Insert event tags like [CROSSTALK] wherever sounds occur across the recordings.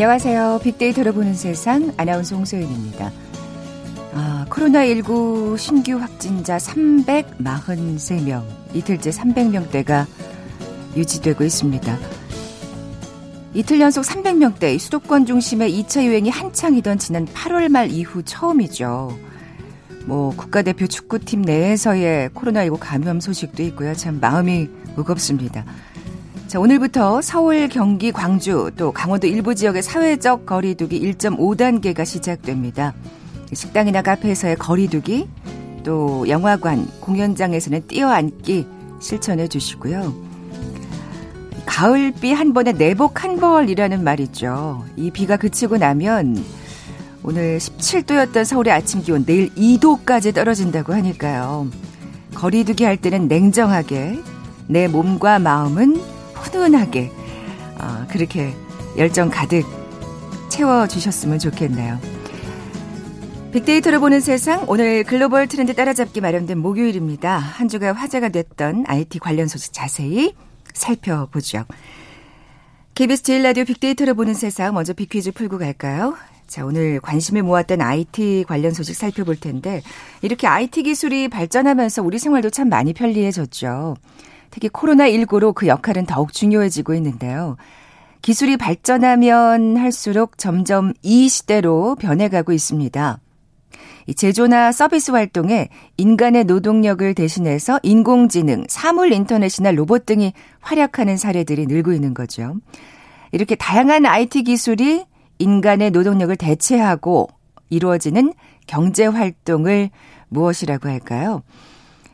안녕하세요. 빅데이터로 보는 세상 아나운서 홍소연입니다. 아, 코로나19 신규 확진자 343명, 이틀째 300명대가 유지되고 있습니다. 이틀 연속 300명대, 수도권 중심의 2차 유행이 한창이던 지난 8월 말 이후 처음이죠. 뭐 국가대표 축구팀 내에서의 코로나19 감염 소식도 있고요. 참 마음이 무겁습니다. 자, 오늘부터 서울, 경기, 광주 또 강원도 일부 지역의 사회적 거리두기 1.5단계가 시작됩니다. 식당이나 카페에서의 거리두기 또 영화관, 공연장에서는 뛰어앉기 실천해 주시고요. 가을비 한 번에 내복 한 벌이라는 말이죠. 이 비가 그치고 나면 오늘 17도였던 서울의 아침 기온 내일 2도까지 떨어진다고 하니까요. 거리두기 할 때는 냉정하게 내 몸과 마음은 훈훈하게 어, 그렇게 열정 가득 채워주셨으면 좋겠네요. 빅데이터를 보는 세상 오늘 글로벌 트렌드 따라잡기 마련된 목요일입니다. 한 주가 화제가 됐던 IT 관련 소식 자세히 살펴보죠. KBS 제일 라디오 빅데이터를 보는 세상 먼저 빅퀴즈 풀고 갈까요? 자, 오늘 관심을 모았던 IT 관련 소식 살펴볼 텐데, 이렇게 IT 기술이 발전하면서 우리 생활도 참 많이 편리해졌죠. 특히 코로나19로 그 역할은 더욱 중요해지고 있는데요. 기술이 발전하면 할수록 점점 이 시대로 변해가고 있습니다. 제조나 서비스 활동에 인간의 노동력을 대신해서 인공지능, 사물 인터넷이나 로봇 등이 활약하는 사례들이 늘고 있는 거죠. 이렇게 다양한 IT 기술이 인간의 노동력을 대체하고 이루어지는 경제 활동을 무엇이라고 할까요?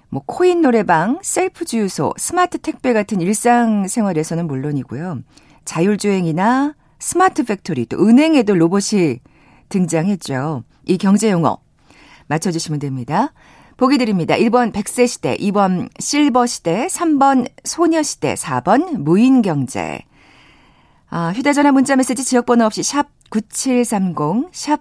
뭐 코인 노래방, 셀프 주유소, 스마트 택배 같은 일상생활에서는 물론이고요. 자율주행이나 smart factory, 또 은행에도 로봇이 등장했죠. 이 경제 용어 맞춰주시면 됩니다. 보기 드립니다. 1번 100세 시대, 2번 실버 시대, 3번 소녀 시대, 4번 무인 경제. 아, 휴대전화 문자 메시지 지역번호 없이 샵 9730, 샵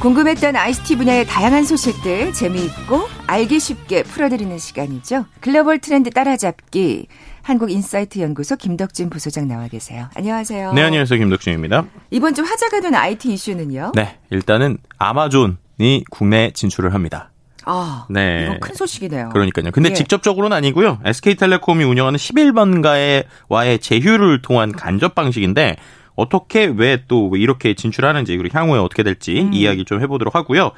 궁금했던 ICT 분야의 다양한 소식들 재미있고 알기 쉽게 풀어드리는 시간이죠. 글로벌 트렌드 따라잡기. 한국인사이트 연구소 김덕진 부소장 나와 계세요. 안녕하세요. 네, 안녕하세요. 김덕진입니다. 이번 주 화제가 된 IT 이슈는요? 네, 일단은 아마존이 국내 진출을 합니다. 아, 네. 이거 큰 소식이네요. 그러니까요. 근데 예. 직접적으로는 아니고요. SK텔레콤이 운영하는 11번가와의 제휴를 통한 간접 방식인데 어떻게 왜 또 이렇게 진출하는지 그리고 향후에 어떻게 될지 음. 이야기 좀 해보도록 하고요.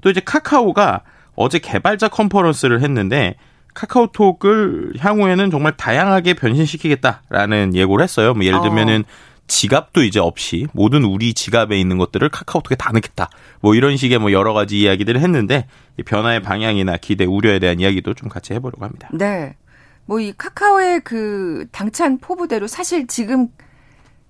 또 이제 카카오가 어제 개발자 컨퍼런스를 했는데 카카오톡을 향후에는 정말 다양하게 변신시키겠다라는 예고를 했어요. 뭐 예를 들면은 어. 지갑도 이제 없이 모든 우리 지갑에 있는 것들을 카카오톡에 다 넣겠다. 뭐 이런 식의 뭐 여러 가지 이야기들을 했는데 이 변화의 방향이나 기대, 우려에 대한 이야기도 좀 같이 해보려고 합니다. 네. 뭐 이 카카오의 그 당찬 포부대로 사실 지금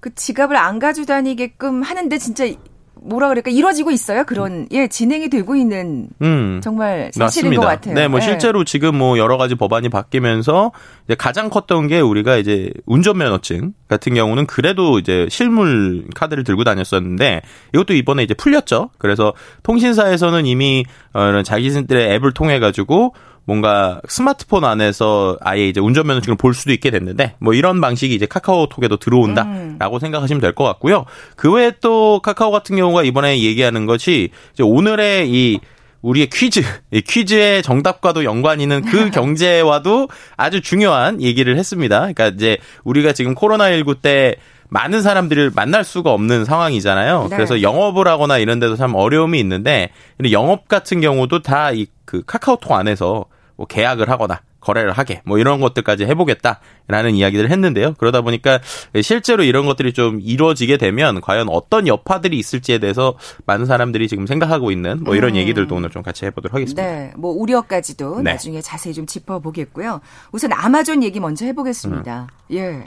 그 지갑을 안 가지고 다니게끔 하는데 진짜 뭐라 그럴까 이루어지고 있어요. 그런 예 진행이 되고 있는 음, 정말 사실인 맞습니다. 것 같아요. 네, 뭐 예. 실제로 지금 뭐 여러 가지 법안이 바뀌면서 이제 가장 컸던 게 우리가 이제 운전면허증 같은 경우는 그래도 이제 실물 카드를 들고 다녔었는데 이것도 이번에 이제 풀렸죠. 그래서 통신사에서는 이미 어, 자기들의 앱을 통해 가지고 뭔가 스마트폰 안에서 아예 이제 운전면허증을 볼 수도 있게 됐는데 뭐 이런 방식이 이제 카카오톡에도 들어온다라고 음. 생각하시면 될 것 같고요. 그 외에 또 카카오 같은 경우가 이번에 얘기하는 것이 이제 오늘의 이 우리의 퀴즈, 이 퀴즈의 정답과도 연관 있는 그 [LAUGHS] 경제와도 아주 중요한 얘기를 했습니다. 그러니까 이제 우리가 지금 코로나19 때 많은 사람들을 만날 수가 없는 상황이잖아요. 네. 그래서 영업을 하거나 이런 데도 참 어려움이 있는데 영업 같은 경우도 다 이 그 카카오톡 안에서 뭐 계약을 하거나 거래를 하게 뭐 이런 것들까지 해보겠다라는 이야기를 했는데요. 그러다 보니까 실제로 이런 것들이 좀 이루어지게 되면 과연 어떤 여파들이 있을지에 대해서 많은 사람들이 지금 생각하고 있는 뭐 이런 음. 얘기들도 오늘 좀 같이 해보도록 하겠습니다. 네, 뭐 우려까지도 네. 나중에 자세히 좀 짚어보겠고요. 우선 아마존 얘기 먼저 해보겠습니다. 음. 예.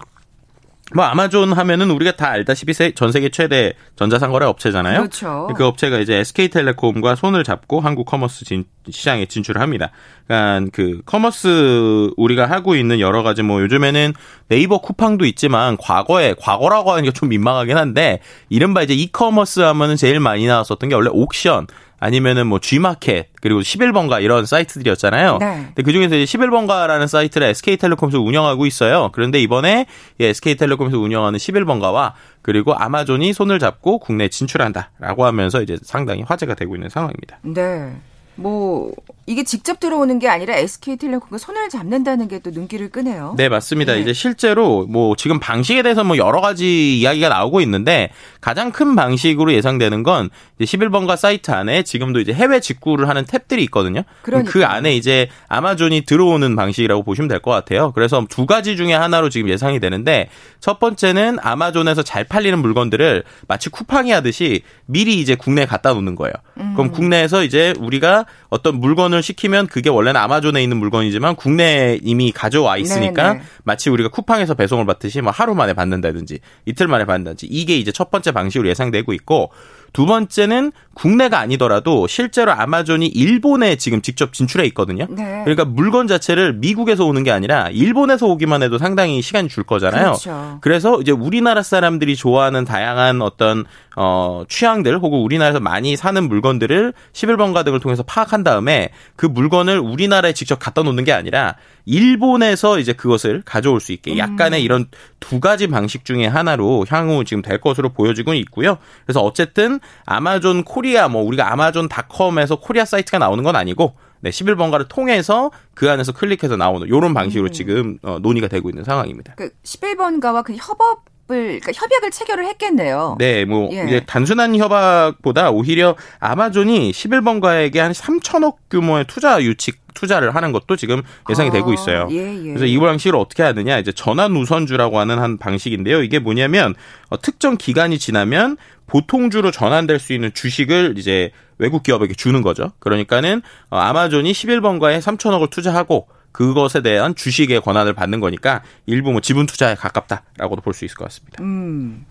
뭐 아마존 하면은 우리가 다 알다시피 전 세계 최대 전자상거래 업체잖아요. 그렇죠. 그 업체가 이제 SK텔레콤과 손을 잡고 한국 commerce 진, 시장에 진출을 합니다. 그러니까 그 commerce 우리가 하고 있는 여러 가지 뭐 요즘에는 네이버 쿠팡도 있지만 과거에 과거라고 하는 게 좀 민망하긴 한데 이른바 이제 이커머스 하면은 제일 많이 나왔었던 게 원래 옥션 아니면은 뭐 G마켓 그리고 11번가 이런 사이트들이었잖아요. 네. 근데 그중에서 이제 11번가라는 사이트를 SK텔레콤에서 운영하고 있어요. 그런데 이번에 SK텔레콤에서 운영하는 11번가와 그리고 아마존이 손을 잡고 국내에 진출한다라고 하면서 이제 상당히 화제가 되고 있는 상황입니다. 네. 뭐 이게 직접 들어오는 게 아니라 SK텔레콤과 손을 잡는다는 게 또 눈길을 끄네요. 네, 맞습니다. 네. 이제 실제로 뭐 지금 방식에 대해서 뭐 여러 가지 이야기가 나오고 있는데 가장 큰 방식으로 예상되는 건 이제 11번가 사이트 안에 지금도 이제 해외 직구를 하는 탭들이 있거든요. 그 안에 이제 아마존이 들어오는 방식이라고 보시면 될 것 같아요. 그래서 두 가지 중에 하나로 지금 예상이 되는데 첫 번째는 아마존에서 잘 팔리는 물건들을 마치 쿠팡이 하듯이 미리 이제 국내에 갖다 놓는 거예요. 음. 그럼 국내에서 이제 우리가 어떤 물건을 시키면 그게 원래는 아마존에 있는 물건이지만 국내에 이미 가져와 있으니까 네네. 마치 우리가 쿠팡에서 배송을 받듯이 뭐 하루 만에 받는다든지 이틀 만에 받는다든지 이게 이제 첫 번째 방식으로 예상되고 있고 두 번째는 국내가 아니더라도 실제로 아마존이 일본에 지금 직접 진출해 있거든요. 네. 그러니까 물건 자체를 미국에서 오는 게 아니라 일본에서 오기만 해도 상당히 시간이 줄 거잖아요. 그렇죠. 그래서 이제 우리나라 사람들이 좋아하는 다양한 어떤 어 취향들 혹은 우리나라에서 많이 사는 물건들을 11번가 등을 통해서 파악한 다음에 그 물건을 우리나라에 직접 갖다 놓는 게 아니라 일본에서 이제 그것을 가져올 수 있게 약간의 음. 이런 두 가지 방식 중에 하나로 향후 지금 될 것으로 보여지고 있고요. 그래서 어쨌든 아마존 코리아 뭐 우리가 아마존닷컴에서 코리아 사이트가 나오는 건 아니고 네, 11번가를 통해서 그 안에서 클릭해서 나오는 이런 방식으로 음. 지금 어, 논의가 되고 있는 상황입니다. 그 11번가와 그 협업 그러니까 협약을 체결을 했겠네요. 네, 뭐 예. 이제 단순한 협약보다 오히려 아마존이 11번가에게 한 3천억 규모의 투자 유치 투자를 하는 것도 지금 예상이 아, 되고 있어요. 예, 예. 그래서 이 방식으로 어떻게 하느냐 이제 전환 우선주라고 하는 한 방식인데요. 이게 뭐냐면 어, 특정 기간이 지나면 보통주로 전환될 수 있는 주식을 이제 외국 기업에게 주는 거죠. 그러니까는 어, 아마존이 11번가에 3천억을 투자하고 그것에 대한 주식의 권한을 받는 거니까 일부 뭐 지분 투자에 가깝다라고도 볼 수 있을 것 같습니다. 음.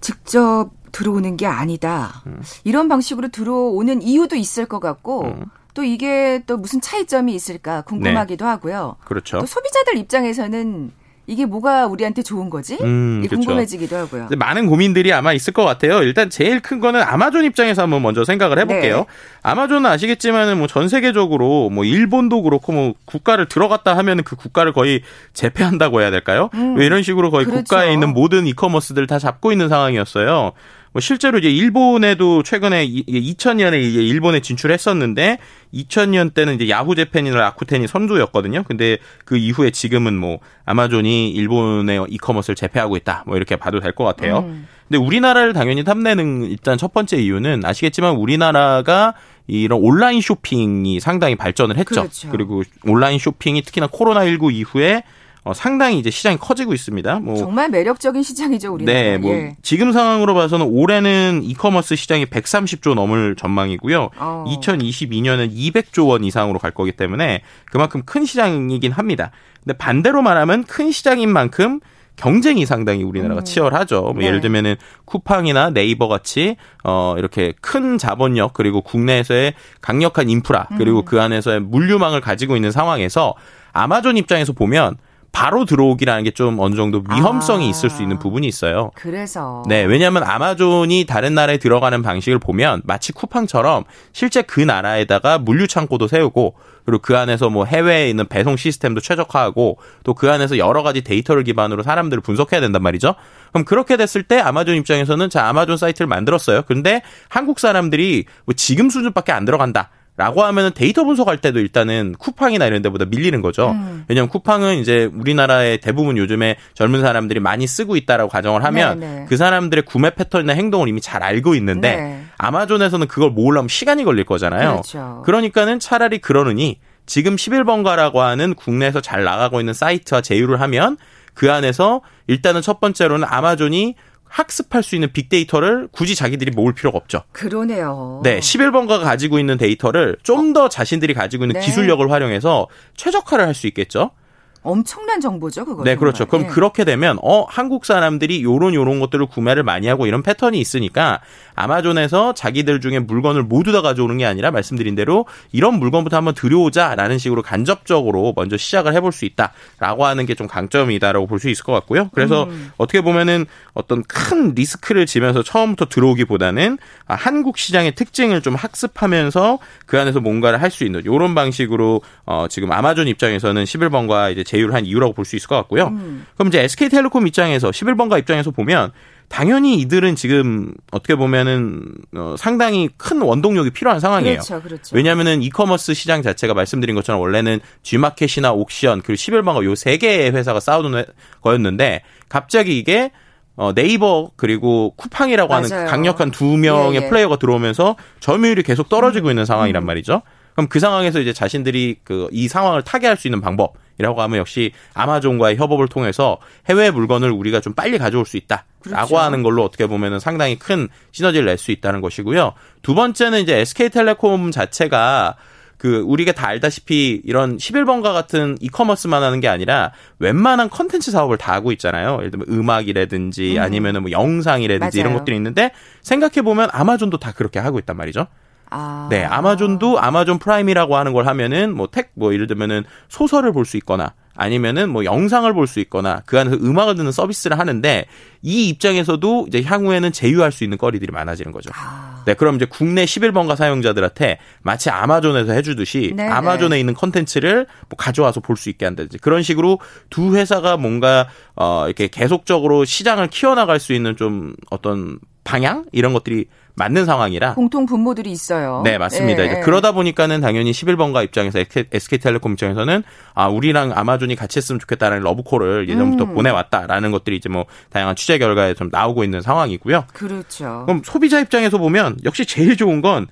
직접 들어오는 게 아니다. 음. 이런 방식으로 들어오는 이유도 있을 것 같고 음. 또 이게 또 무슨 차이점이 있을까 궁금하기도 네. 하고요. 그렇죠. 또 소비자들 입장에서는 이게 뭐가 우리한테 좋은 거지? 음, 그렇죠. 궁금해지기도 하고요. 많은 고민들이 아마 있을 것 같아요. 일단 제일 큰 거는 아마존 입장에서 한번 먼저 생각을 해볼게요. 네. 아마존은 아시겠지만은 뭐 전 세계적으로 뭐 일본도 그렇고 뭐 국가를 들어갔다 하면은 그 국가를 거의 제패한다고 해야 될까요? 음, 왜 이런 식으로 거의 그렇죠. 국가에 있는 모든 이커머스들 다 잡고 있는 상황이었어요. 뭐 실제로 이제 일본에도 최근에 2000년에 이제 일본에 진출했었는데 2000년 때는 이제 야후 재팬이나 라쿠텐이 선두였거든요. 근데 그 이후에 지금은 뭐 아마존이 일본의 이커머스를 제패하고 있다. 뭐 이렇게 봐도 될 것 같아요. 음. 근데 우리나라를 당연히 탐내는 일단 첫 번째 이유는 아시겠지만 우리나라가 이런 온라인 쇼핑이 상당히 발전을 했죠. 그렇죠. 그리고 온라인 쇼핑이 특히나 코로나19 이후에 어, 상당히 이제 시장이 커지고 있습니다. 뭐 정말 매력적인 시장이죠, 우리나라. 네, 뭐 예. 지금 상황으로 봐서는 올해는 이커머스 시장이 130조 넘을 전망이고요. 어. 2022년은 200조 원 이상으로 갈 거기 때문에 그만큼 큰 시장이긴 합니다. 근데 반대로 말하면 큰 시장인 만큼 경쟁이 상당히 우리나라가 음. 치열하죠. 뭐 네. 예를 들면은 쿠팡이나 네이버 같이 어 이렇게 큰 자본력 그리고 국내에서의 강력한 인프라 그리고 음. 그 안에서의 물류망을 가지고 있는 상황에서 아마존 입장에서 보면 바로 들어오기라는 게 좀 어느 정도 위험성이 아. 있을 수 있는 부분이 있어요. 그래서. 네, 왜냐하면 아마존이 다른 나라에 들어가는 방식을 보면 마치 쿠팡처럼 실제 그 나라에다가 물류 창고도 세우고 그리고 그 안에서 뭐 해외에 있는 배송 시스템도 최적화하고 또 그 안에서 여러 가지 데이터를 기반으로 사람들을 분석해야 된단 말이죠. 그럼 그렇게 됐을 때 아마존 입장에서는 자 아마존 사이트를 만들었어요. 근데 한국 사람들이 뭐 지금 수준밖에 안 들어간다. 라고 하면은 데이터 분석할 때도 일단은 쿠팡이나 이런 데보다 밀리는 거죠. 음. 왜냐면 쿠팡은 이제 우리나라의 대부분 요즘에 젊은 사람들이 많이 쓰고 있다라고 가정을 하면 네네. 네. 그 사람들의 구매 패턴이나 행동을 이미 잘 알고 있는데 네. 아마존에서는 그걸 모으려면 시간이 걸릴 거잖아요. 그렇죠. 그러니까는 차라리 그러느니 지금 11번가라고 하는 국내에서 잘 나가고 있는 사이트와 제휴를 하면 그 안에서 일단은 첫 번째로는 아마존이 학습할 수 있는 빅데이터를 굳이 자기들이 모을 필요가 없죠. 그러네요. 네, 11번가가 가지고 있는 데이터를 좀더 자신들이 가지고 있는 네. 기술력을 활용해서 최적화를 할 수 있겠죠. 엄청난 정보죠, 그거. 네, 그렇죠. 그럼 예. 그렇게 되면 어 한국 사람들이 요런 요런 것들을 구매를 많이 하고 이런 패턴이 있으니까 아마존에서 자기들 중에 물건을 모두 다 가져오는 게 아니라 말씀드린 대로 이런 물건부터 한번 들여오자라는 식으로 간접적으로 먼저 시작을 해볼 수 있다라고 하는 게 좀 강점이다라고 볼 수 있을 것 같고요. 그래서 음. 어떻게 보면은 어떤 큰 리스크를 지면서 처음부터 들어오기보다는 아, 한국 시장의 특징을 좀 학습하면서 그 안에서 뭔가를 할 수 있는 요런 방식으로 어, 지금 아마존 입장에서는 11번과 이제 제휴를 한 이유라고 볼 수 있을 것 같고요. 음. 그럼 이제 SK텔레콤 입장에서 11번가 입장에서 보면 당연히 이들은 지금 어떻게 보면은 어, 상당히 큰 원동력이 필요한 상황이에요. 그렇죠, 그렇죠. 왜냐하면은 이커머스 시장 자체가 말씀드린 것처럼 원래는 G마켓이나 옥션 그리고 11번가 요 세 개의 회사가 싸우는 회- 거였는데 갑자기 이게 어, 네이버 그리고 쿠팡이라고 하는 맞아요. 강력한 두 명의 예, 음. 예. 플레이어가 들어오면서 점유율이 계속 떨어지고 있는 상황이란 말이죠. 그럼 그 상황에서 이제 자신들이 그 이 상황을 타개할 수 있는 방법이라고 하면 역시 아마존과의 협업을 통해서 해외 물건을 우리가 좀 빨리 가져올 수 있다라고 그렇죠. 하는 걸로 어떻게 보면은 상당히 큰 시너지를 낼 수 있다는 것이고요. 두 번째는 이제 SK텔레콤 자체가 그 우리가 다 알다시피 이런 11번가 같은 이커머스만 하는 게 아니라 웬만한 컨텐츠 사업을 다 하고 있잖아요. 예를 들면 음악이라든지 아니면은 뭐 영상이라든지 이런 맞아요. 것들이 있는데 생각해 보면 아마존도 다 그렇게 하고 있단 말이죠. 아. 네, 아마존도 아마존 프라임이라고 하는 걸 하면은 뭐텍뭐 예를 들면은 소설을 볼 수 있거나 아니면은 뭐 영상을 볼 수 있거나 그 안에서 음악을 듣는 서비스를 하는데 이 입장에서도 이제 향후에는 제휴할 수 있는 거리들이 많아지는 거죠. 아. 네, 그럼 이제 국내 11번가 사용자들한테 마치 아마존에서 해주듯이 네, 아마존에 있는 컨텐츠를 뭐 가져와서 볼 수 있게 한다든지 그런 식으로 두 회사가 뭔가 어 이렇게 계속적으로 시장을 키워나갈 수 있는 좀 어떤 방향 이런 것들이 맞는 상황이라 공통 분모들이 있어요. 네, 맞습니다. 예, 이제 예. 그러다 보니까는 당연히 11번가 입장에서 SK텔레콤 입장에서는 아, 우리랑 아마존이 같이 했으면 좋겠다라는 러브콜을 예전부터 음. 보내왔다라는 것들이 이제 뭐 다양한 취재 결과에 좀 나오고 있는 상황이고요. 그렇죠. 그럼 소비자 입장에서 보면 역시 제일 좋은 건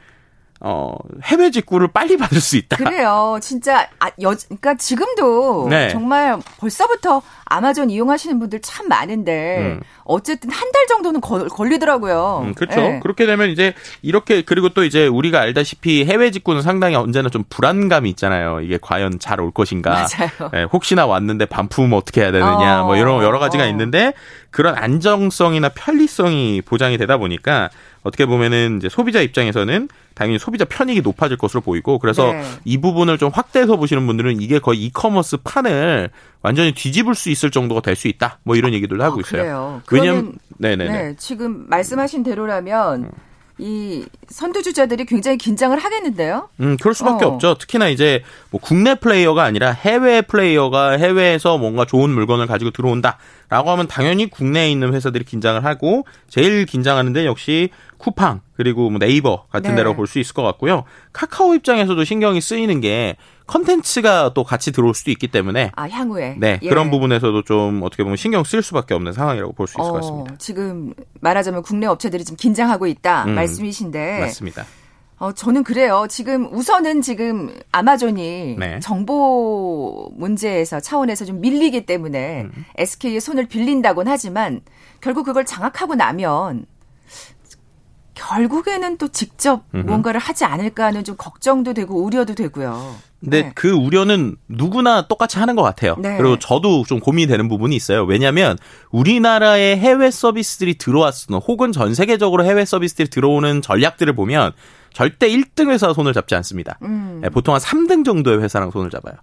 어, 해외 직구를 빨리 받을 수 있다. 그래요. 진짜 아, 여, 그러니까 지금도 네. 정말 벌써부터 아마존 이용하시는 분들 참 많은데 음. 어쨌든 한 달 정도는 걸, 걸리더라고요. 음, 그렇죠. 예. 그렇게 되면 이제 이렇게 그리고 또 이제 우리가 알다시피 해외 직구는 상당히 언제나 좀 불안감이 있잖아요. 이게 과연 잘 올 것인가. 맞아요. 예, 혹시나 왔는데 반품 어떻게 해야 되느냐. 어. 뭐 이런 여러 가지가 어. 있는데 그런 안정성이나 편리성이 보장이 되다 보니까 어떻게 보면은 이제 소비자 입장에서는 당연히 소비자 편익이 높아질 것으로 보이고 그래서 네. 이 부분을 좀 확대해서 보시는 분들은 이게 거의 이커머스 판을 완전히 뒤집을 수 있을 정도가 될 수 있다. 뭐 이런 얘기들도 하고 아, 있어요. 그래요. 왜냐면 네네네. 네, 지금 말씀하신 대로라면 이 선두 주자들이 굉장히 긴장을 하겠는데요. 음, 그럴 수밖에 어. 없죠. 특히나 이제 뭐 국내 플레이어가 아니라 해외 플레이어가 해외에서 뭔가 좋은 물건을 가지고 들어온다라고 하면 당연히 국내에 있는 회사들이 긴장을 하고 제일 긴장하는 데 역시 쿠팡 그리고 뭐 네이버 같은 네. 데라고 볼 수 있을 것 같고요. 카카오 입장에서도 신경이 쓰이는 게 컨텐츠가 또 같이 들어올 수도 있기 때문에 아 향후에 네, 예. 그런 부분에서도 좀 어떻게 보면 신경 쓸 수밖에 없는 상황이라고 볼 수 있을 것 어, 같습니다. 지금 말하자면 국내 업체들이 지금 긴장하고 있다 음, 말씀이신데 맞습니다. 어, 저는 그래요. 지금 우선은 지금 아마존이 네. 정보 문제에서 차원에서 좀 밀리기 때문에 음. SK의 손을 빌린다곤 하지만 결국 그걸 장악하고 나면 결국에는 또 직접. 뭔가를 하지 않을까 하는 좀 걱정도 되고 우려도 되고요. 근데 네. 그 우려는 누구나 똑같이 하는 것 같아요. 네. 그리고 저도 좀 고민이 되는 부분이 있어요. 왜냐하면 우리나라에 해외 서비스들이 들어왔으면 혹은 전 세계적으로 해외 서비스들이 들어오는 전략들을 보면 절대 1등 회사 손을 잡지 않습니다. 음. 네, 보통 한 3등 정도의 회사랑 손을 잡아요.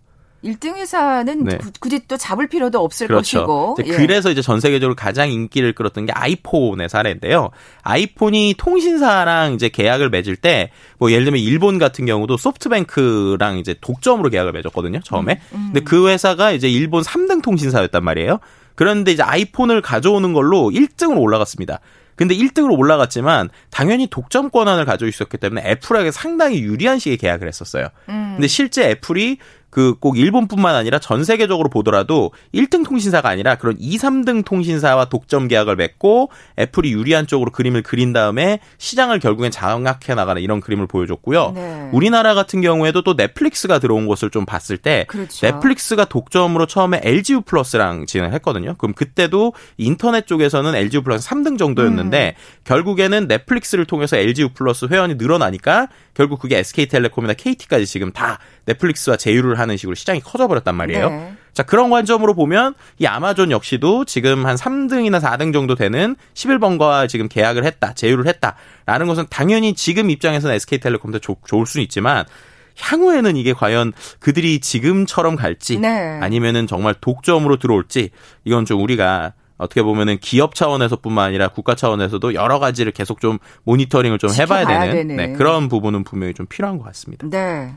1등 회사는 네. 구- 굳이 또 잡을 필요도 없을 그렇죠. 것이고. 이제 예. 그래서 이제 전 세계적으로 가장 인기를 끌었던 게 아이폰의 사례인데요. 아이폰이 통신사랑 이제 계약을 맺을 때, 뭐 예를 들면 일본 같은 경우도 소프트뱅크랑 이제 독점으로 계약을 맺었거든요, 처음에. 음, 근데 그 회사가 이제 일본 3등 통신사였단 말이에요. 그런데 이제 아이폰을 가져오는 걸로 1등으로 올라갔습니다. 근데 1등으로 올라갔지만 당연히 독점 권한을 가지고 있었기 때문에 애플에게 상당히 유리한 식의 계약을 했었어요. 음. 근데 실제 애플이 그 꼭 일본뿐만 아니라 전 세계적으로 보더라도 1등 통신사가 아니라 그런 2, 3등 통신사와 독점 계약을 맺고 애플이 유리한 쪽으로 그림을 그린 다음에 시장을 결국엔 장악해 나가는 이런 그림을 보여줬고요. 네. 우리나라 같은 경우에도 또 넷플릭스가 들어온 것을 좀 봤을 때 그렇죠. 넷플릭스가 독점으로 처음에 LGU 플러스랑 진행했거든요. 그럼 그때도 인터넷 쪽에서는 LGU 플러스 3등 정도였는데 음. 결국에는 넷플릭스를 통해서 LGU 플러스 회원이 늘어나니까 결국 그게 SK텔레콤이나 KT까지 지금 다 넷플릭스와 제휴를 하는 식으로 시장이 커져버렸단 말이에요. 네. 자, 그런 관점으로 보면 이 아마존 역시도 지금 한 3등이나 4등 정도 되는 11번과 지금 계약을 했다, 제휴를 했다라는 것은 당연히 지금 입장에서는 SK텔레콤도 좋을 수는 있지만 향후에는 이게 과연 그들이 지금처럼 갈지 네. 아니면은 정말 독점으로 들어올지 이건 좀 우리가 어떻게 보면은 기업 차원에서뿐만 아니라 국가 차원에서도 여러 가지를 계속 좀 모니터링을 좀 해봐야 되는 네, 그런 부분은 분명히 좀 필요한 것 같습니다. 네.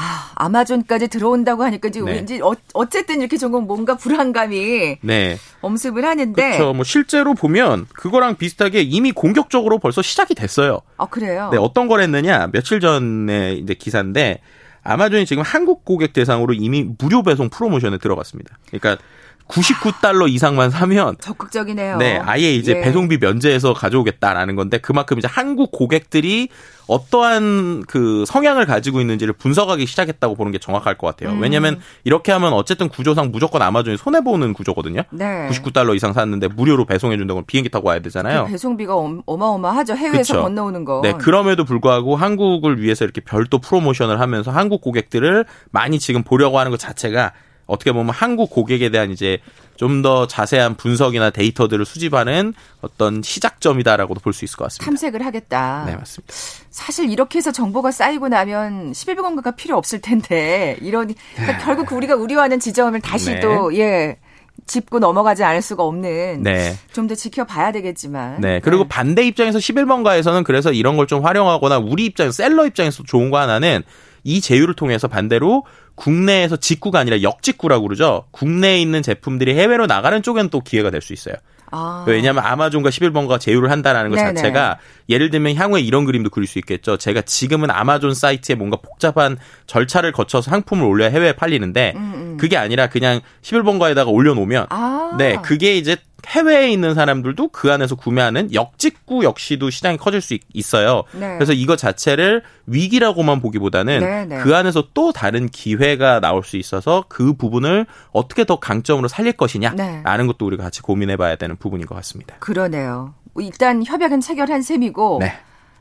아, 아마존까지 들어온다고 하니까 이제 네. 왠지 어, 어쨌든 이렇게 조금 뭔가 불안감이 네. 엄습을 하는데 그렇죠. 뭐 실제로 보면 그거랑 비슷하게 이미 공격적으로 벌써 시작이 됐어요. 아, 그래요? 네, 어떤 걸 했느냐? 며칠 전에 이제 기사인데 아마존이 지금 한국 고객 대상으로 이미 무료 배송 프로모션에 들어갔습니다. 그러니까 99달러 이상만 사면 적극적이네요. 네, 아예 이제 예. 배송비 면제해서 가져오겠다라는 건데 그만큼 이제 한국 고객들이 어떠한 그 성향을 가지고 있는지를 분석하기 시작했다고 보는 게 정확할 것 같아요. 음. 왜냐하면 이렇게 하면 어쨌든 구조상 무조건 아마존이 손해 보는 구조거든요. 네. 99달러 이상 샀는데 무료로 배송해 준다고 비행기 타고 와야 되잖아요. 그 배송비가 어마어마하죠. 해외에서 그쵸. 건너오는 거. 네, 그럼에도 불구하고 한국을 위해서 이렇게 별도 프로모션을 하면서 한국 고객들을 많이 지금 보려고 하는 것 자체가 어떻게 보면 한국 고객에 대한 이제 좀 더 자세한 분석이나 데이터들을 수집하는 어떤 시작점이다라고도 볼 수 있을 것 같습니다. 탐색을 하겠다. 네, 맞습니다. 사실 이렇게 해서 정보가 쌓이고 나면 11번가가 필요 없을 텐데 이런 그러니까 결국 우리가 우려하는 지점을 다시 네. 또 예. 짚고 넘어가지 않을 수가 없는 네. 좀 더 지켜봐야 되겠지만. 네. 그리고 네. 반대 입장에서 11번가에서는 그래서 이런 걸 좀 활용하거나 우리 입장에서 셀러 입장에서 좋은 거 하나는 이 제휴를 통해서 반대로 국내에서 직구가 아니라 역직구라고 그러죠. 국내에 있는 제품들이 해외로 나가는 쪽엔 또 기회가 될 수 있어요. 아. 왜냐하면 아마존과 11번가 제휴를 한다라는 것 네네. 자체가 예를 들면 향후에 이런 그림도 그릴 수 있겠죠. 제가 지금은 아마존 사이트에 뭔가 복잡한 절차를 거쳐서 상품을 올려야 해외에 팔리는데 음, 음. 그게 아니라 그냥 11번가에다가 올려놓으면 아. 네 그게 이제 해외에 있는 사람들도 그 안에서 구매하는 역직구 역시도 시장이 커질 수 있어요. 네. 그래서 이거 자체를 위기라고만 보기보다는 네, 네. 그 안에서 또 다른 기회가 나올 수 있어서 그 부분을 어떻게 더 강점으로 살릴 것이냐라는 네. 것도 우리가 같이 고민해 봐야 되는 부분인 것 같습니다. 그러네요. 일단 협약은 체결한 셈이고 네.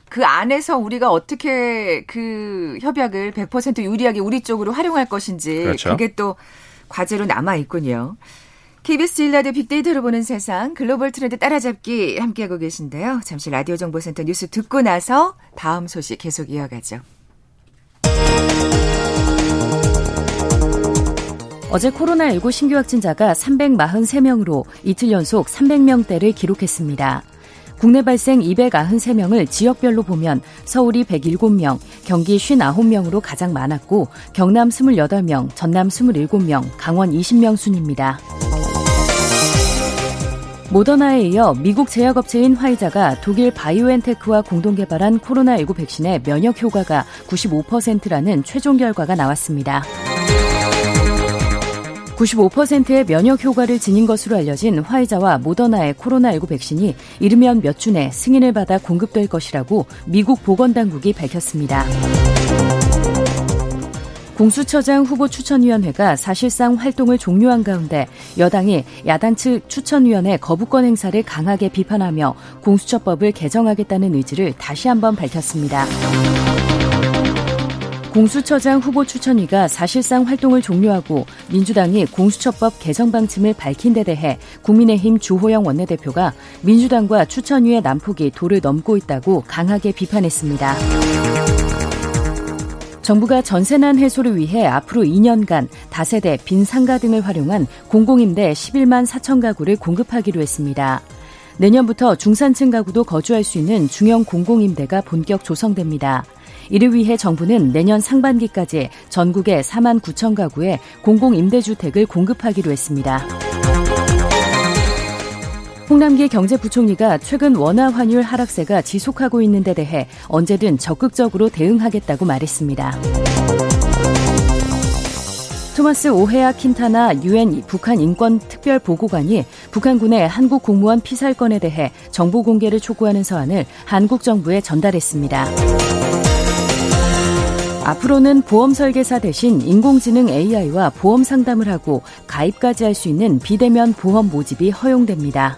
그 안에서 우리가 어떻게 그 협약을 100% 유리하게 우리 쪽으로 활용할 것인지 그렇죠. 그게 또 과제로 남아 있군요. KBS 일라드 빅데이터로 보는 세상 글로벌 트렌드 따라잡기 함께하고 계신데요. 잠시 라디오 정보센터 뉴스 듣고 나서 다음 소식 계속 이어가죠. 어제 코로나19 신규 확진자가 343명으로 이틀 연속 300명대를 기록했습니다. 국내 발생 293명을 지역별로 보면 서울이 107명, 경기 59명으로 가장 많았고 경남 28명, 전남 27명, 강원 20명 순입니다. 모더나에 이어 미국 제약업체인 화이자가 독일 바이오엔테크와 공동 개발한 코로나19 백신의 면역 효과가 95%라는 최종 결과가 나왔습니다. 95%의 면역 효과를 지닌 것으로 알려진 화이자와 모더나의 코로나19 백신이 이르면 몇 주 내 승인을 받아 공급될 것이라고 미국 보건당국이 밝혔습니다. 공수처장 후보 추천위원회가 사실상 활동을 종료한 가운데 여당이 야당 측 추천위원회 거부권 행사를 강하게 비판하며 공수처법을 개정하겠다는 의지를 다시 한번 밝혔습니다. 공수처장 후보 추천위가 사실상 활동을 종료하고 민주당이 공수처법 개정 방침을 밝힌 데 대해 국민의힘 주호영 원내대표가 민주당과 추천위의 난폭이 도를 넘고 있다고 강하게 비판했습니다. 정부가 전세난 해소를 위해 앞으로 2년간 다세대, 빈 상가 등을 활용한 공공임대 11만 4천 가구를 공급하기로 했습니다. 내년부터 중산층 가구도 거주할 수 있는 중형 공공임대가 본격 조성됩니다. 이를 위해 정부는 내년 상반기까지 전국의 4만 9천 가구에 공공임대주택을 공급하기로 했습니다. 홍남기 경제부총리가 최근 원화 환율 하락세가 지속하고 있는 데 대해 언제든 적극적으로 대응하겠다고 말했습니다. 토마스 오헤아 킨타나 유엔 북한 인권 특별 보고관이 북한군의 한국 공무원 피살 건에 대해 정보 공개를 촉구하는 서한을 한국 정부에 전달했습니다. 앞으로는 보험 설계사 대신 인공지능 AI와 보험 상담을 하고 가입까지 할 수 있는 비대면 보험 모집이 허용됩니다.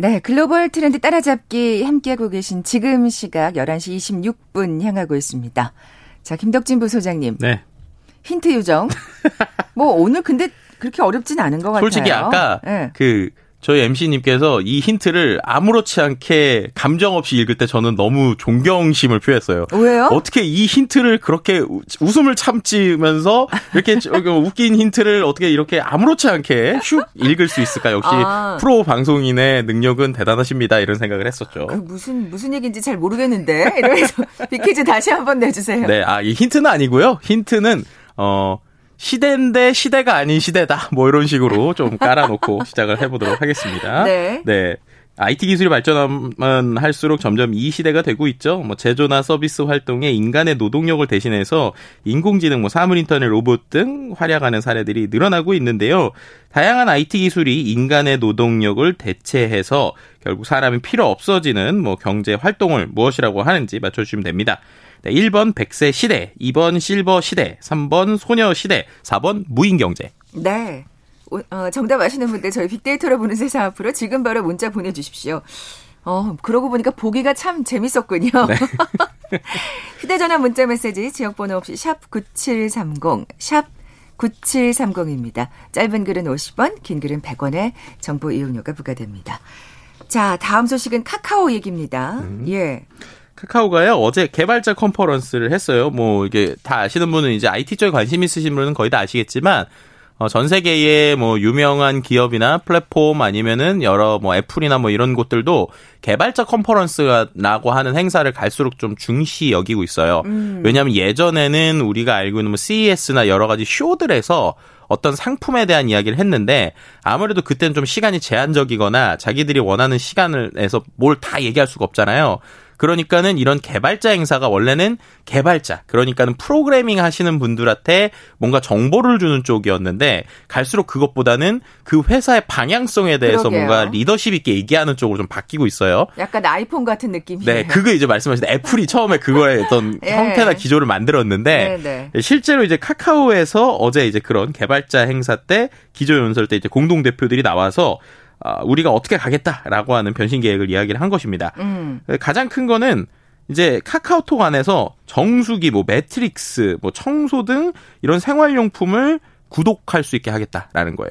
네, 글로벌 트렌드 따라잡기 함께하고 계신 지금 시각 11시 26분 향하고 있습니다. 자, 김덕진 부소장님. 네. 힌트 요정. 뭐 오늘 근데 그렇게 어렵진 않은 것 [LAUGHS] 같아요. 솔직히 아까 네. 그 저희 MC님께서 이 힌트를 아무렇지 않게 감정 없이 읽을 때 저는 너무 존경심을 표했어요. 왜요? 어떻게 이 힌트를 그렇게 우- 웃음을 참지면서 이렇게 저- 그 웃긴 힌트를 어떻게 이렇게 아무렇지 않게 슉 읽을 수 있을까? 역시 아. 프로 방송인의 능력은 대단하십니다. 이런 생각을 했었죠. 그 무슨 무슨 얘기인지 잘 모르겠는데 이러면서 [LAUGHS] 빅퀴즈 다시 한번 내주세요. 네, 아, 이 힌트는 아니고요. 힌트는 어 시대인데 시대가 아닌 시대다. 뭐 이런 식으로 좀 깔아놓고 [LAUGHS] 시작을 해보도록 하겠습니다. 네. 네. IT 기술이 발전하면 할수록 점점 이 시대가 되고 있죠. 뭐 제조나 서비스 활동에 인간의 노동력을 대신해서 인공지능, 뭐 사물 인터넷, 로봇 등 활약하는 사례들이 늘어나고 있는데요. 다양한 IT 기술이 인간의 노동력을 대체해서 결국 사람이 필요 없어지는 뭐 경제 활동을 무엇이라고 하는지 맞춰주시면 됩니다. 네, 1번 백세 시대, 2번 실버 시대, 3번 소녀 시대, 4번 무인 경제. 네. 오- 어, 정답 아시는 분들 저희 빅데이터로 보는 세상 앞으로 지금 바로 문자 보내주십시오. 어, 그러고 보니까 보기가 참 재밌었군요. [LAUGHS] 휴대전화 문자 메시지 지역번호 없이 샵 9730, 샵 9730입니다. 짧은 글은 50원, 긴 글은 100원에 정보 이용료가 부과됩니다. 자, 다음 소식은 카카오 얘기입니다. 예. 카카오가요 어제 개발자 컨퍼런스를 했어요. 뭐 이게 다 아시는 분은 이제 IT 쪽에 관심 있으신 분은 거의 다 아시겠지만 어, 전 세계의 뭐 유명한 기업이나 플랫폼 아니면은 여러 뭐 애플이나 뭐 이런 곳들도 개발자 컨퍼런스라고 하는 행사를 갈수록 좀 중시 여기고 있어요. 왜냐하면 예전에는 우리가 알고 있는 뭐 CES나 여러 가지 쇼들에서 어떤 상품에 대한 이야기를 했는데 아무래도 그때는 좀 시간이 제한적이거나 자기들이 원하는 시간을 내서 뭘 다 얘기할 수가 없잖아요. 그러니까는 이런 개발자 행사가 원래는 개발자, 그러니까는 프로그래밍 하시는 분들한테 뭔가 정보를 주는 쪽이었는데 갈수록 그것보다는 그 회사의 방향성에 대해서 그러게요. 뭔가 리더십 있게 얘기하는 쪽으로 좀 바뀌고 있어요. 약간 아이폰 같은 느낌이에요. 네, 그거 이제 말씀하신 애플이 처음에 그거의 어떤 [LAUGHS] 예. 형태나 기조를 만들었는데 네, 네. 실제로 이제 카카오에서 어제 이제 그런 개발자 행사 때 기조 연설 때 이제 공동 대표들이 나와서 아, 우리가 어떻게 가겠다라고 하는 변신 계획을 이야기를 한 것입니다. 음. 가장 큰 거는 이제 카카오톡 안에서 정수기, 뭐 매트리스, 뭐 청소 등 이런 생활용품을 구독할 수 있게 하겠다라는 거예요.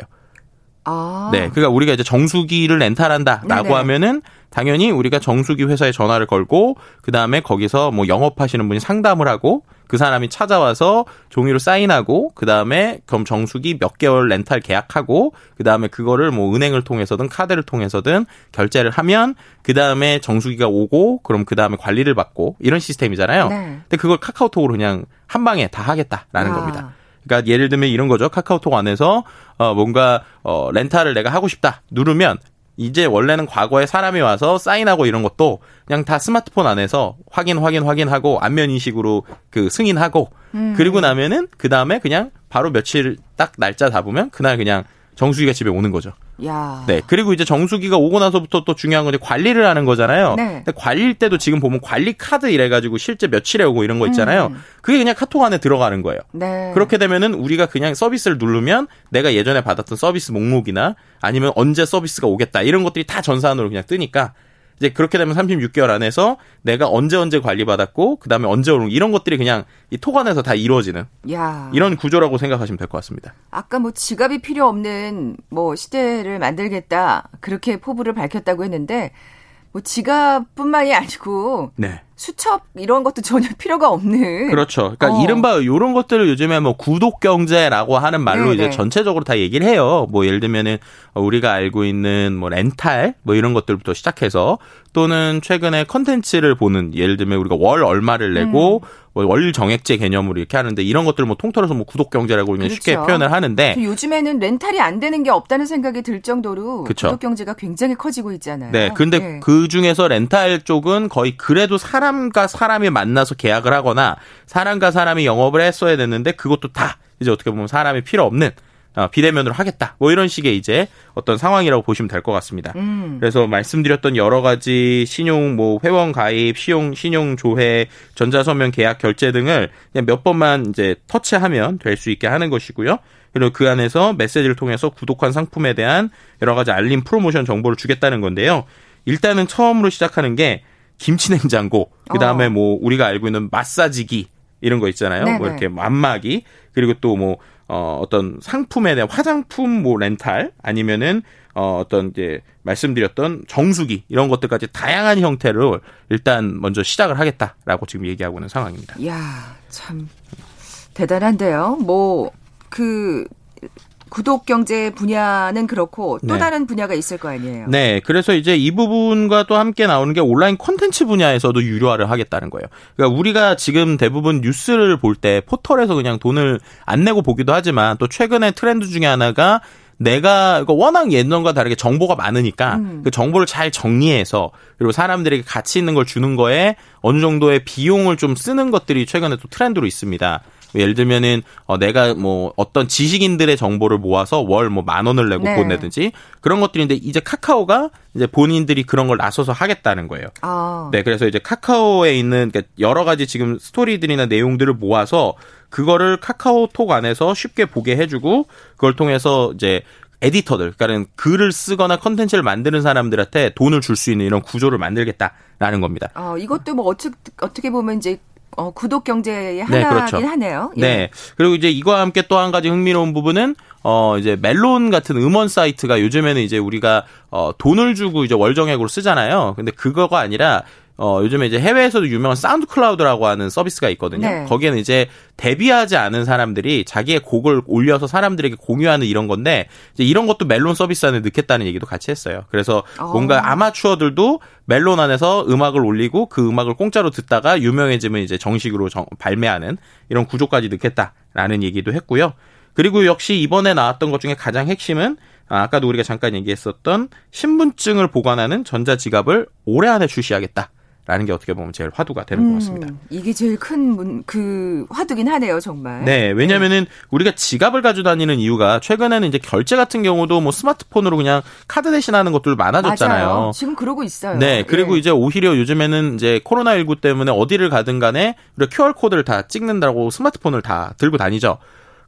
아. 네, 그러니까 우리가 이제 정수기를 렌탈한다라고 네네. 하면은 당연히 우리가 정수기 회사에 전화를 걸고 그 다음에 거기서 뭐 영업하시는 분이 상담을 하고 그 사람이 찾아와서 종이로 사인하고 그 다음에 그럼 정수기 몇 개월 렌탈 계약하고 그 다음에 그거를 뭐 은행을 통해서든 카드를 통해서든 결제를 하면 그 다음에 정수기가 오고 그럼 그 다음에 관리를 받고 이런 시스템이잖아요. 네. 근데 그걸 카카오톡으로 그냥 한 방에 다 하겠다라는 아. 겁니다. 그러니까 예를 들면 이런 거죠. 카카오톡 안에서 어 뭔가 어 렌탈을 내가 하고 싶다 누르면 이제 원래는 과거에 사람이 와서 사인하고 이런 것도 그냥 다 스마트폰 안에서 확인 확인 확인하고 안면 인식으로 그 승인하고 그리고 나면은 그 다음에 그냥 바로 며칠 딱 날짜 잡으면 그날 그냥 정수기가 집에 오는 거죠. 야. 네. 그리고 이제 정수기가 오고 나서부터 또 중요한 건 이제 관리를 하는 거잖아요. 네. 근데 관리일 때도 지금 보면 관리 카드 이래가지고 실제 며칠에 오고 이런 거 있잖아요. 음. 그게 그냥 카톡 안에 들어가는 거예요. 네. 그렇게 되면은 우리가 그냥 서비스를 누르면 내가 예전에 받았던 서비스 목록이나 아니면 언제 서비스가 오겠다 이런 것들이 다 전산으로 그냥 뜨니까 이제 그렇게 되면 36개월 안에서 내가 언제 언제 관리받았고 그다음에 언제 오는 이런 것들이 그냥 이톡 안에서 다 이루어지는 야. 이런 구조라고 생각하시면 될 것 같습니다. 아까 뭐 지갑이 필요 없는 뭐 시대를 만들겠다 그렇게 포부를 밝혔다고 했는데 뭐 지갑뿐만이 아니고 네. 수첩 이런 것도 [LAUGHS] 전혀 필요가 없는 그렇죠. 그러니까 어. 이른바 이런 것들을 요즘에 뭐 구독 경제라고 하는 말로 네네. 이제 전체적으로 다 얘기를 해요. 뭐 예를 들면은 우리가 알고 있는 뭐 렌탈 뭐 이런 것들부터 시작해서 또는 최근에 컨텐츠를 보는 예를 들면 우리가 월 얼마를 내고 음. 뭐월 정액제 개념으로 이렇게 하는데 이런 것들 뭐 통틀어서 뭐 구독 경제라고 그냥 쉽게 그렇죠. 표현을 하는데 저 요즘에는 렌탈이 안 되는 게 없다는 생각이 들 정도로 그쵸. 구독 경제가 굉장히 커지고 있잖아요. 네, 근데 네. 그 중에서 렌탈 쪽은 거의 그래도 사람 과 사람이 만나서 계약을 하거나 사람과 사람이 영업을 했어야 됐는데 그것도 다 이제 어떻게 보면 사람이 필요 없는 어, 비대면으로 하겠다. 뭐 이런 식의 이제 어떤 상황이라고 보시면 될 것 같습니다. 음. 그래서 말씀드렸던 여러 가지 신용 뭐 회원 가입, 신용 신용 조회, 전자서면 계약 결제 등을 그냥 몇 번만 이제 터치하면 될 수 있게 하는 것이고요. 그리고 그 안에서 메시지를 통해서 구독한 상품에 대한 여러 가지 알림 프로모션 정보를 주겠다는 건데요. 일단은 처음으로 시작하는 게 김치 냉장고, 그 다음에 어. 뭐 우리가 알고 있는 마사지기 이런 거 있잖아요. 네네. 뭐 이렇게 안마기 그리고 또 뭐 어, 어떤 상품에 대한 화장품 뭐 렌탈 아니면은 어, 어떤 이제 말씀드렸던 정수기 이런 것들까지 다양한 형태로 일단 먼저 시작을 하겠다라고 지금 얘기하고 있는 상황입니다. 야, 참 대단한데요. 뭐 그 구독 경제 분야는 그렇고 또 네. 다른 분야가 있을 거 아니에요. 네, 그래서 이제 이 부분과 또 함께 나오는 게 온라인 콘텐츠 분야에서도 유료화를 하겠다는 거예요. 그러니까 우리가 지금 대부분 뉴스를 볼 때 포털에서 그냥 돈을 안 내고 보기도 하지만 또 최근에 트렌드 중에 하나가 내가 워낙 예전과 다르게 정보가 많으니까 음. 그 정보를 잘 정리해서 그리고 사람들에게 가치 있는 걸 주는 거에 어느 정도의 비용을 좀 쓰는 것들이 최근에 또 트렌드로 있습니다. 예를 들면은 어 내가 뭐 어떤 지식인들의 정보를 모아서 월 뭐 만 원을 내고 네. 보내든지 그런 것들인데 이제 카카오가 이제 본인들이 그런 걸 나서서 하겠다는 거예요. 아, 네, 그래서 이제 카카오에 있는 그러니까 여러 가지 지금 스토리들이나 내용들을 모아서 그거를 카카오톡 안에서 쉽게 보게 해주고 그걸 통해서 이제 에디터들, 그러니까는 글을 쓰거나 컨텐츠를 만드는 사람들한테 돈을 줄 수 있는 이런 구조를 만들겠다라는 겁니다. 어, 이것도 뭐 어떻게 어떻게 보면 이제 어, 구독 경제의 네, 하나긴 그렇죠. 하네요. 예. 네. 그리고 이제 이거와 함께 또 한 가지 흥미로운 부분은 어 이제 멜론 같은 음원 사이트가 요즘에는 이제 우리가 어 돈을 주고 이제 월정액으로 쓰잖아요. 근데 그거가 아니라 어 요즘에 이제 해외에서도 유명한 사운드 클라우드라고 하는 서비스가 있거든요. 네. 거기에는 이제 데뷔하지 않은 사람들이 자기의 곡을 올려서 사람들에게 공유하는 이런 건데 이제 이런 것도 멜론 서비스 안에 넣겠다는 얘기도 같이 했어요. 그래서 어. 뭔가 아마추어들도 멜론 안에서 음악을 올리고 그 음악을 공짜로 듣다가 유명해지면 이제 정식으로 정- 발매하는 이런 구조까지 넣겠다라는 얘기도 했고요. 그리고 역시 이번에 나왔던 것 중에 가장 핵심은 아, 아까도 우리가 잠깐 얘기했었던 신분증을 보관하는 전자지갑을 올해 안에 출시하겠다 라는 게 어떻게 보면 제일 화두가 되는 것 같습니다. 음, 이게 제일 큰 그 화두긴 하네요, 정말. 네, 왜냐면은 우리가 지갑을 가지고 다니는 이유가 최근에는 이제 결제 같은 경우도 뭐 스마트폰으로 그냥 카드 대신하는 것들 많아졌잖아요. 맞아요. 지금 그러고 있어요. 네, 그리고 예. 이제 오히려 요즘에는 이제 코로나 19 때문에 어디를 가든 간에 우리가 QR코드를 다 찍는다고 스마트폰을 다 들고 다니죠.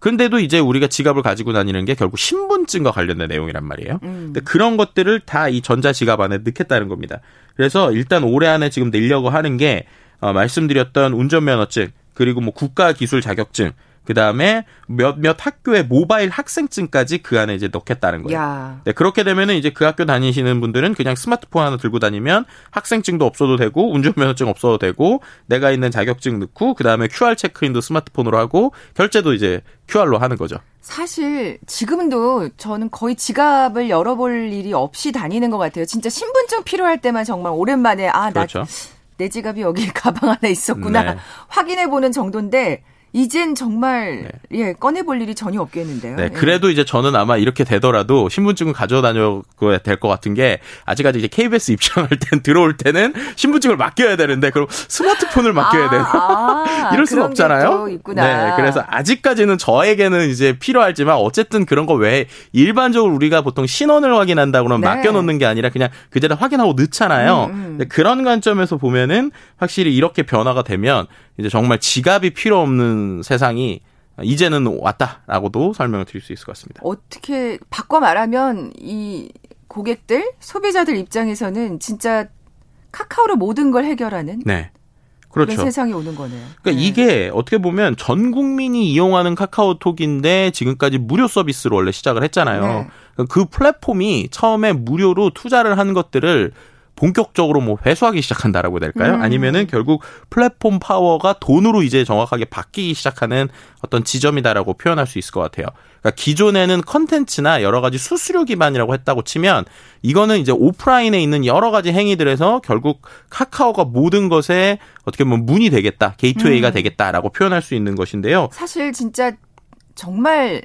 근데도 이제 우리가 지갑을 가지고 다니는 게 결국 신분증과 관련된 내용이란 말이에요. 음. 근데 그런 것들을 다 이 전자 지갑 안에 넣겠다는 겁니다. 그래서 일단 올해 안에 지금 내려고 하는 게 어, 말씀드렸던 운전면허증 그리고 뭐 국가기술 자격증 그 다음에 몇몇 학교의 모바일 학생증까지 그 안에 이제 넣겠다는 거예요. 야. 네, 그렇게 되면은 이제 그 학교 다니시는 분들은 그냥 스마트폰 하나 들고 다니면 학생증도 없어도 되고 운전면허증 없어도 되고 내가 있는 자격증 넣고 그다음에 QR 체크인도 스마트폰으로 하고 결제도 이제 QR로 하는 거죠. 사실 지금도 저는 거의 지갑을 열어볼 일이 없이 다니는 것 같아요. 진짜 신분증 필요할 때만 정말 오랜만에 아나내 그렇죠. 지갑이 여기 [LAUGHS] 가방 안에 있었구나 네. 확인해 보는 정도인데 이젠 정말 예 꺼내 볼 일이 전혀 없겠는데요. 네, 예. 그래도 이제 저는 아마 이렇게 되더라도 신분증을 가져다 다녀야 될 것 같은 게 아직까지 이제 KBS 입장할 땐 [LAUGHS] 들어올 때는 신분증을 맡겨야 되는데 그럼 스마트폰을 맡겨야 되나? 아, [LAUGHS] 이럴 수는 없잖아요. 네, 그래서 아직까지는 저에게는 이제 필요하지만 어쨌든 그런 거 외에 일반적으로 우리가 보통 신원을 확인한다 그러면 네. 맡겨놓는 게 아니라 그냥 그대로 확인하고 넣잖아요. 음, 음. 그런 관점에서 보면은 확실히 이렇게 변화가 되면 이제 정말 지갑이 필요 없는 세상이 이제는 왔다라고도 설명을 드릴 수 있을 것 같습니다. 어떻게 바꿔 말하면 이 고객들 소비자들 입장에서는 진짜 카카오로 모든 걸 해결하는 네. 그렇죠. 세상이 오는 거네요. 그러니까 네. 이게 어떻게 보면 전 국민이 이용하는 카카오톡인데 지금까지 무료 서비스로 원래 시작을 했잖아요. 네. 그러니까 그 플랫폼이 처음에 무료로 투자를 한 것들을 본격적으로 뭐 회수하기 시작한다라고 해야 될까요? 음. 아니면은 결국 플랫폼 파워가 돈으로 이제 정확하게 바뀌기 시작하는 어떤 지점이다라고 표현할 수 있을 것 같아요. 그러니까 기존에는 컨텐츠나 여러 가지 수수료 기반이라고 했다고 치면 이거는 이제 오프라인에 있는 여러 가지 행위들에서 결국 카카오가 모든 것에 어떻게 보면 문이 되겠다, 게이트웨이가 음. 되겠다라고 표현할 수 있는 것인데요. 사실 진짜 정말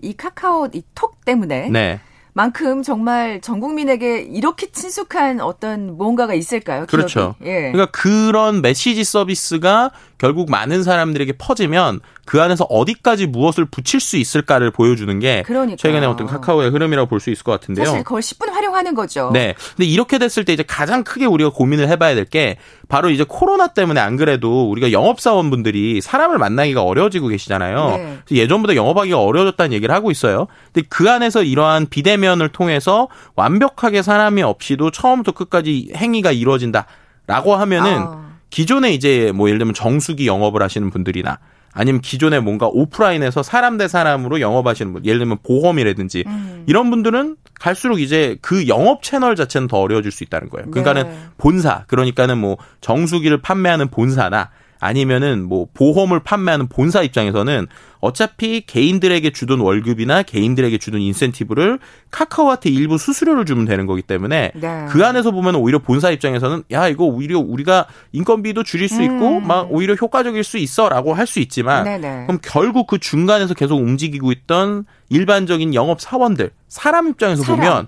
이 카카오 이 톡 때문에 네. 만큼 정말 전 국민에게 이렇게 친숙한 어떤 무언가가 있을까요? 기업이? 그렇죠. 예. 그러니까 그런 메시지 서비스가 결국 많은 사람들에게 퍼지면 그 안에서 어디까지 무엇을 붙일 수 있을까를 보여주는 게 그러니까요. 최근에 어떤 카카오의 흐름이라고 볼 수 있을 것 같은데요. 사실 그걸 10분 활용하는 거죠. 네. 근데 이렇게 됐을 때 이제 가장 크게 우리가 고민을 해봐야 될 게 바로 이제 코로나 때문에 안 그래도 우리가 영업사원분들이 사람을 만나기가 어려워지고 계시잖아요. 네. 예전보다 영업하기가 어려워졌다는 얘기를 하고 있어요. 근데 그 안에서 이러한 비대면을 통해서 완벽하게 사람이 없이도 처음부터 끝까지 행위가 이루어진다라고 하면은 아. 기존에 이제 뭐 예를 들면 정수기 영업을 하시는 분들이나 아니면 기존에 뭔가 오프라인에서 사람 대 사람으로 영업하시는 분, 예를 들면 보험이라든지 음. 이런 분들은 갈수록 이제 그 영업 채널 자체는 더 어려워질 수 있다는 거예요. 그러니까는 네. 본사, 그러니까는 뭐 정수기를 판매하는 본사나 아니면은 뭐 보험을 판매하는 본사 입장에서는 어차피 개인들에게 주던 월급이나 개인들에게 주던 인센티브를 카카오한테 일부 수수료를 주면 되는 거기 때문에 네. 그 안에서 보면 오히려 본사 입장에서는 야 이거 오히려 우리가 인건비도 줄일 수 있고 음. 막 오히려 효과적일 수 있어라고 할 수 있지만 네네. 그럼 결국 그 중간에서 계속 움직이고 있던 일반적인 영업 사원들 사람 입장에서 사람. 보면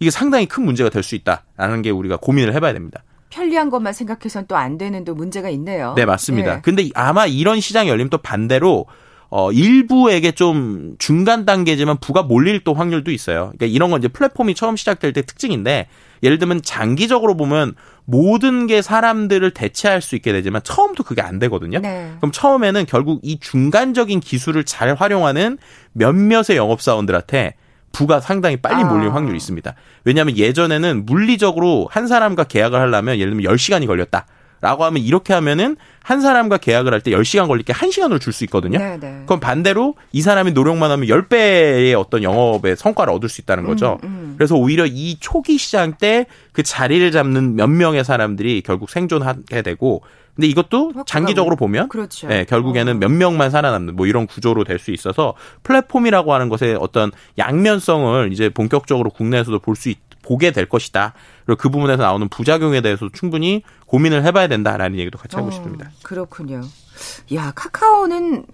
이게 상당히 큰 문제가 될 수 있다라는 게 우리가 고민을 해봐야 됩니다. 편리한 것만 생각해선 또 안 되는 또 문제가 있네요. 네, 맞습니다. 예. 근데 아마 이런 시장이 열리면 또 반대로 어, 일부에게 좀 중간 단계지만 부가 몰릴 또 확률도 있어요. 그러니까 이런 건 이제 플랫폼이 처음 시작될 때 특징인데 예를 들면 장기적으로 보면 모든 게 사람들을 대체할 수 있게 되지만 처음부터 그게 안 되거든요. 네. 그럼 처음에는 결국 이 중간적인 기술을 잘 활용하는 몇몇의 영업사원들한테 부가 상당히 빨리 아. 몰릴 확률이 있습니다. 왜냐하면 예전에는 물리적으로 한 사람과 계약을 하려면 예를 들면 10시간이 걸렸다. 라고 하면 이렇게 하면은 한 사람과 계약을 할 때 10시간 걸릴 게 1시간으로 줄 수 있거든요. 네, 네. 그럼 반대로 이 사람이 노력만 하면 10배의 어떤 영업의 성과를 얻을 수 있다는 거죠. 음. 그래서 오히려 이 초기 시장 때 그 자리를 잡는 몇 명의 사람들이 결국 생존하게 되고 근데 이것도 장기적으로 보면 그렇죠. 네, 결국에는 어. 몇 명만 살아남는 뭐 이런 구조로 될 수 있어서 플랫폼이라고 하는 것의 어떤 양면성을 이제 본격적으로 국내에서도 볼 수 보게 될 것이다. 그리고 그 부분에서 나오는 부작용에 대해서 충분히 고민을 해봐야 된다라는 얘기도 같이 하고 어, 싶습니다. 그렇군요. 야, 카카오는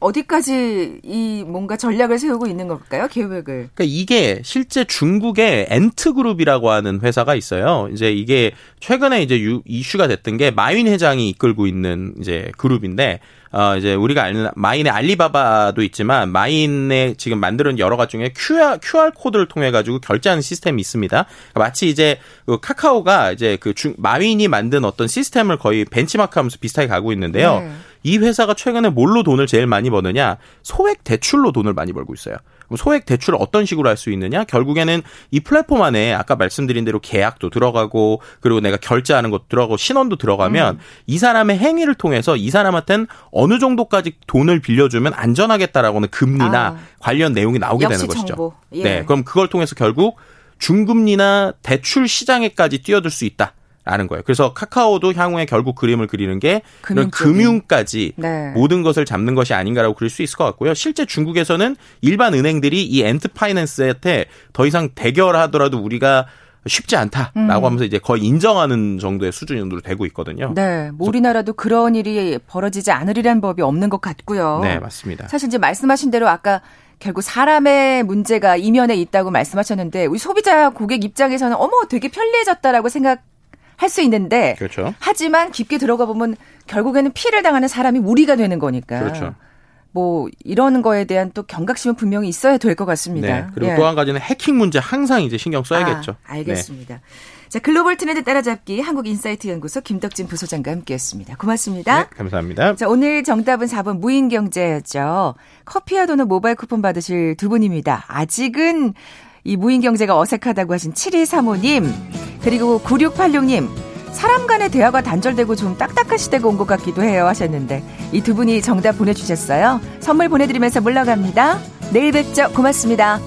어디까지 이 뭔가 전략을 세우고 있는 걸까요? 계획을. 그러니까 이게 실제 중국의 엔트 그룹이라고 하는 회사가 있어요. 이제 이게 최근에 이제 유, 이슈가 됐던 게 마윈 회장이 이끌고 있는 이제 그룹인데 어 이제 우리가 아는 마인의 알리바바도 있지만 마인에 지금 만드는 여러 가지 중에 QR QR 코드를 통해 가지고 결제하는 시스템이 있습니다. 그러니까 마치 이제 그 카카오가 이제 그 중, 마윈이 만든 어떤 시스템을 거의 벤치마크하면서 비슷하게 가고 있는데요. 네. 이 회사가 최근에 뭘로 돈을 제일 많이 버느냐? 소액 대출로 돈을 많이 벌고 있어요. 소액 대출을 어떤 식으로 할 수 있느냐? 결국에는 이 플랫폼 안에 아까 말씀드린 대로 계약도 들어가고 그리고 내가 결제하는 것도 들어가고 신원도 들어가면 음. 이 사람의 행위를 통해서 이 사람한테는 어느 정도까지 돈을 빌려주면 안전하겠다라고는 금리나 아. 관련 내용이 나오게 되는 것이죠. 정보. 예. 네, 그럼 그걸 통해서 결국 중금리나 대출 시장에까지 뛰어들 수 있다. 라는 거예요. 그래서 카카오도 향후에 결국 그림을 그리는 게 금융적인. 금융까지 네. 모든 것을 잡는 것이 아닌가라고 그릴 수 있을 것 같고요. 실제 중국에서는 일반 은행들이 이 엔트 파이낸스한테 더 이상 대결하더라도 우리가 쉽지 않다라고 음. 하면서 이제 거의 인정하는 정도의 수준으로 되고 있거든요. 네, 뭐 우리나라도 그런 일이 벌어지지 않으리란 법이 없는 것 같고요. 네, 맞습니다. 사실 이제 말씀하신 대로 아까 결국 사람의 문제가 이면에 있다고 말씀하셨는데 우리 소비자 고객 입장에서는 어머 되게 편리해졌다라고 생각 할 수 있는데 그렇죠. 하지만 깊게 들어가 보면 결국에는 피해를 당하는 사람이 우리가 되는 거니까. 그렇죠. 뭐 이런 거에 대한 또 경각심은 분명히 있어야 될 것 같습니다. 네. 그리고 예. 또한 가지는 해킹 문제 항상 이제 신경 써야겠죠. 아, 알겠습니다. 자, 글로벌 트렌드 따라잡기 한국인사이트 연구소 김덕진 부소장과 함께했습니다. 고맙습니다. 네, 감사합니다. 자, 오늘 정답은 4번 무인 경제였죠. 커피와 도넛 모바일 쿠폰 받으실 두 분입니다. 아직은 이 무인 경제가 어색하다고 하신 7235님, 그리고 9686님, 사람 간의 대화가 단절되고 좀 딱딱한 시대가 온 것 같기도 해요 하셨는데, 이 두 분이 정답 보내주셨어요. 선물 보내드리면서 물러갑니다. 내일 뵙죠. 고맙습니다.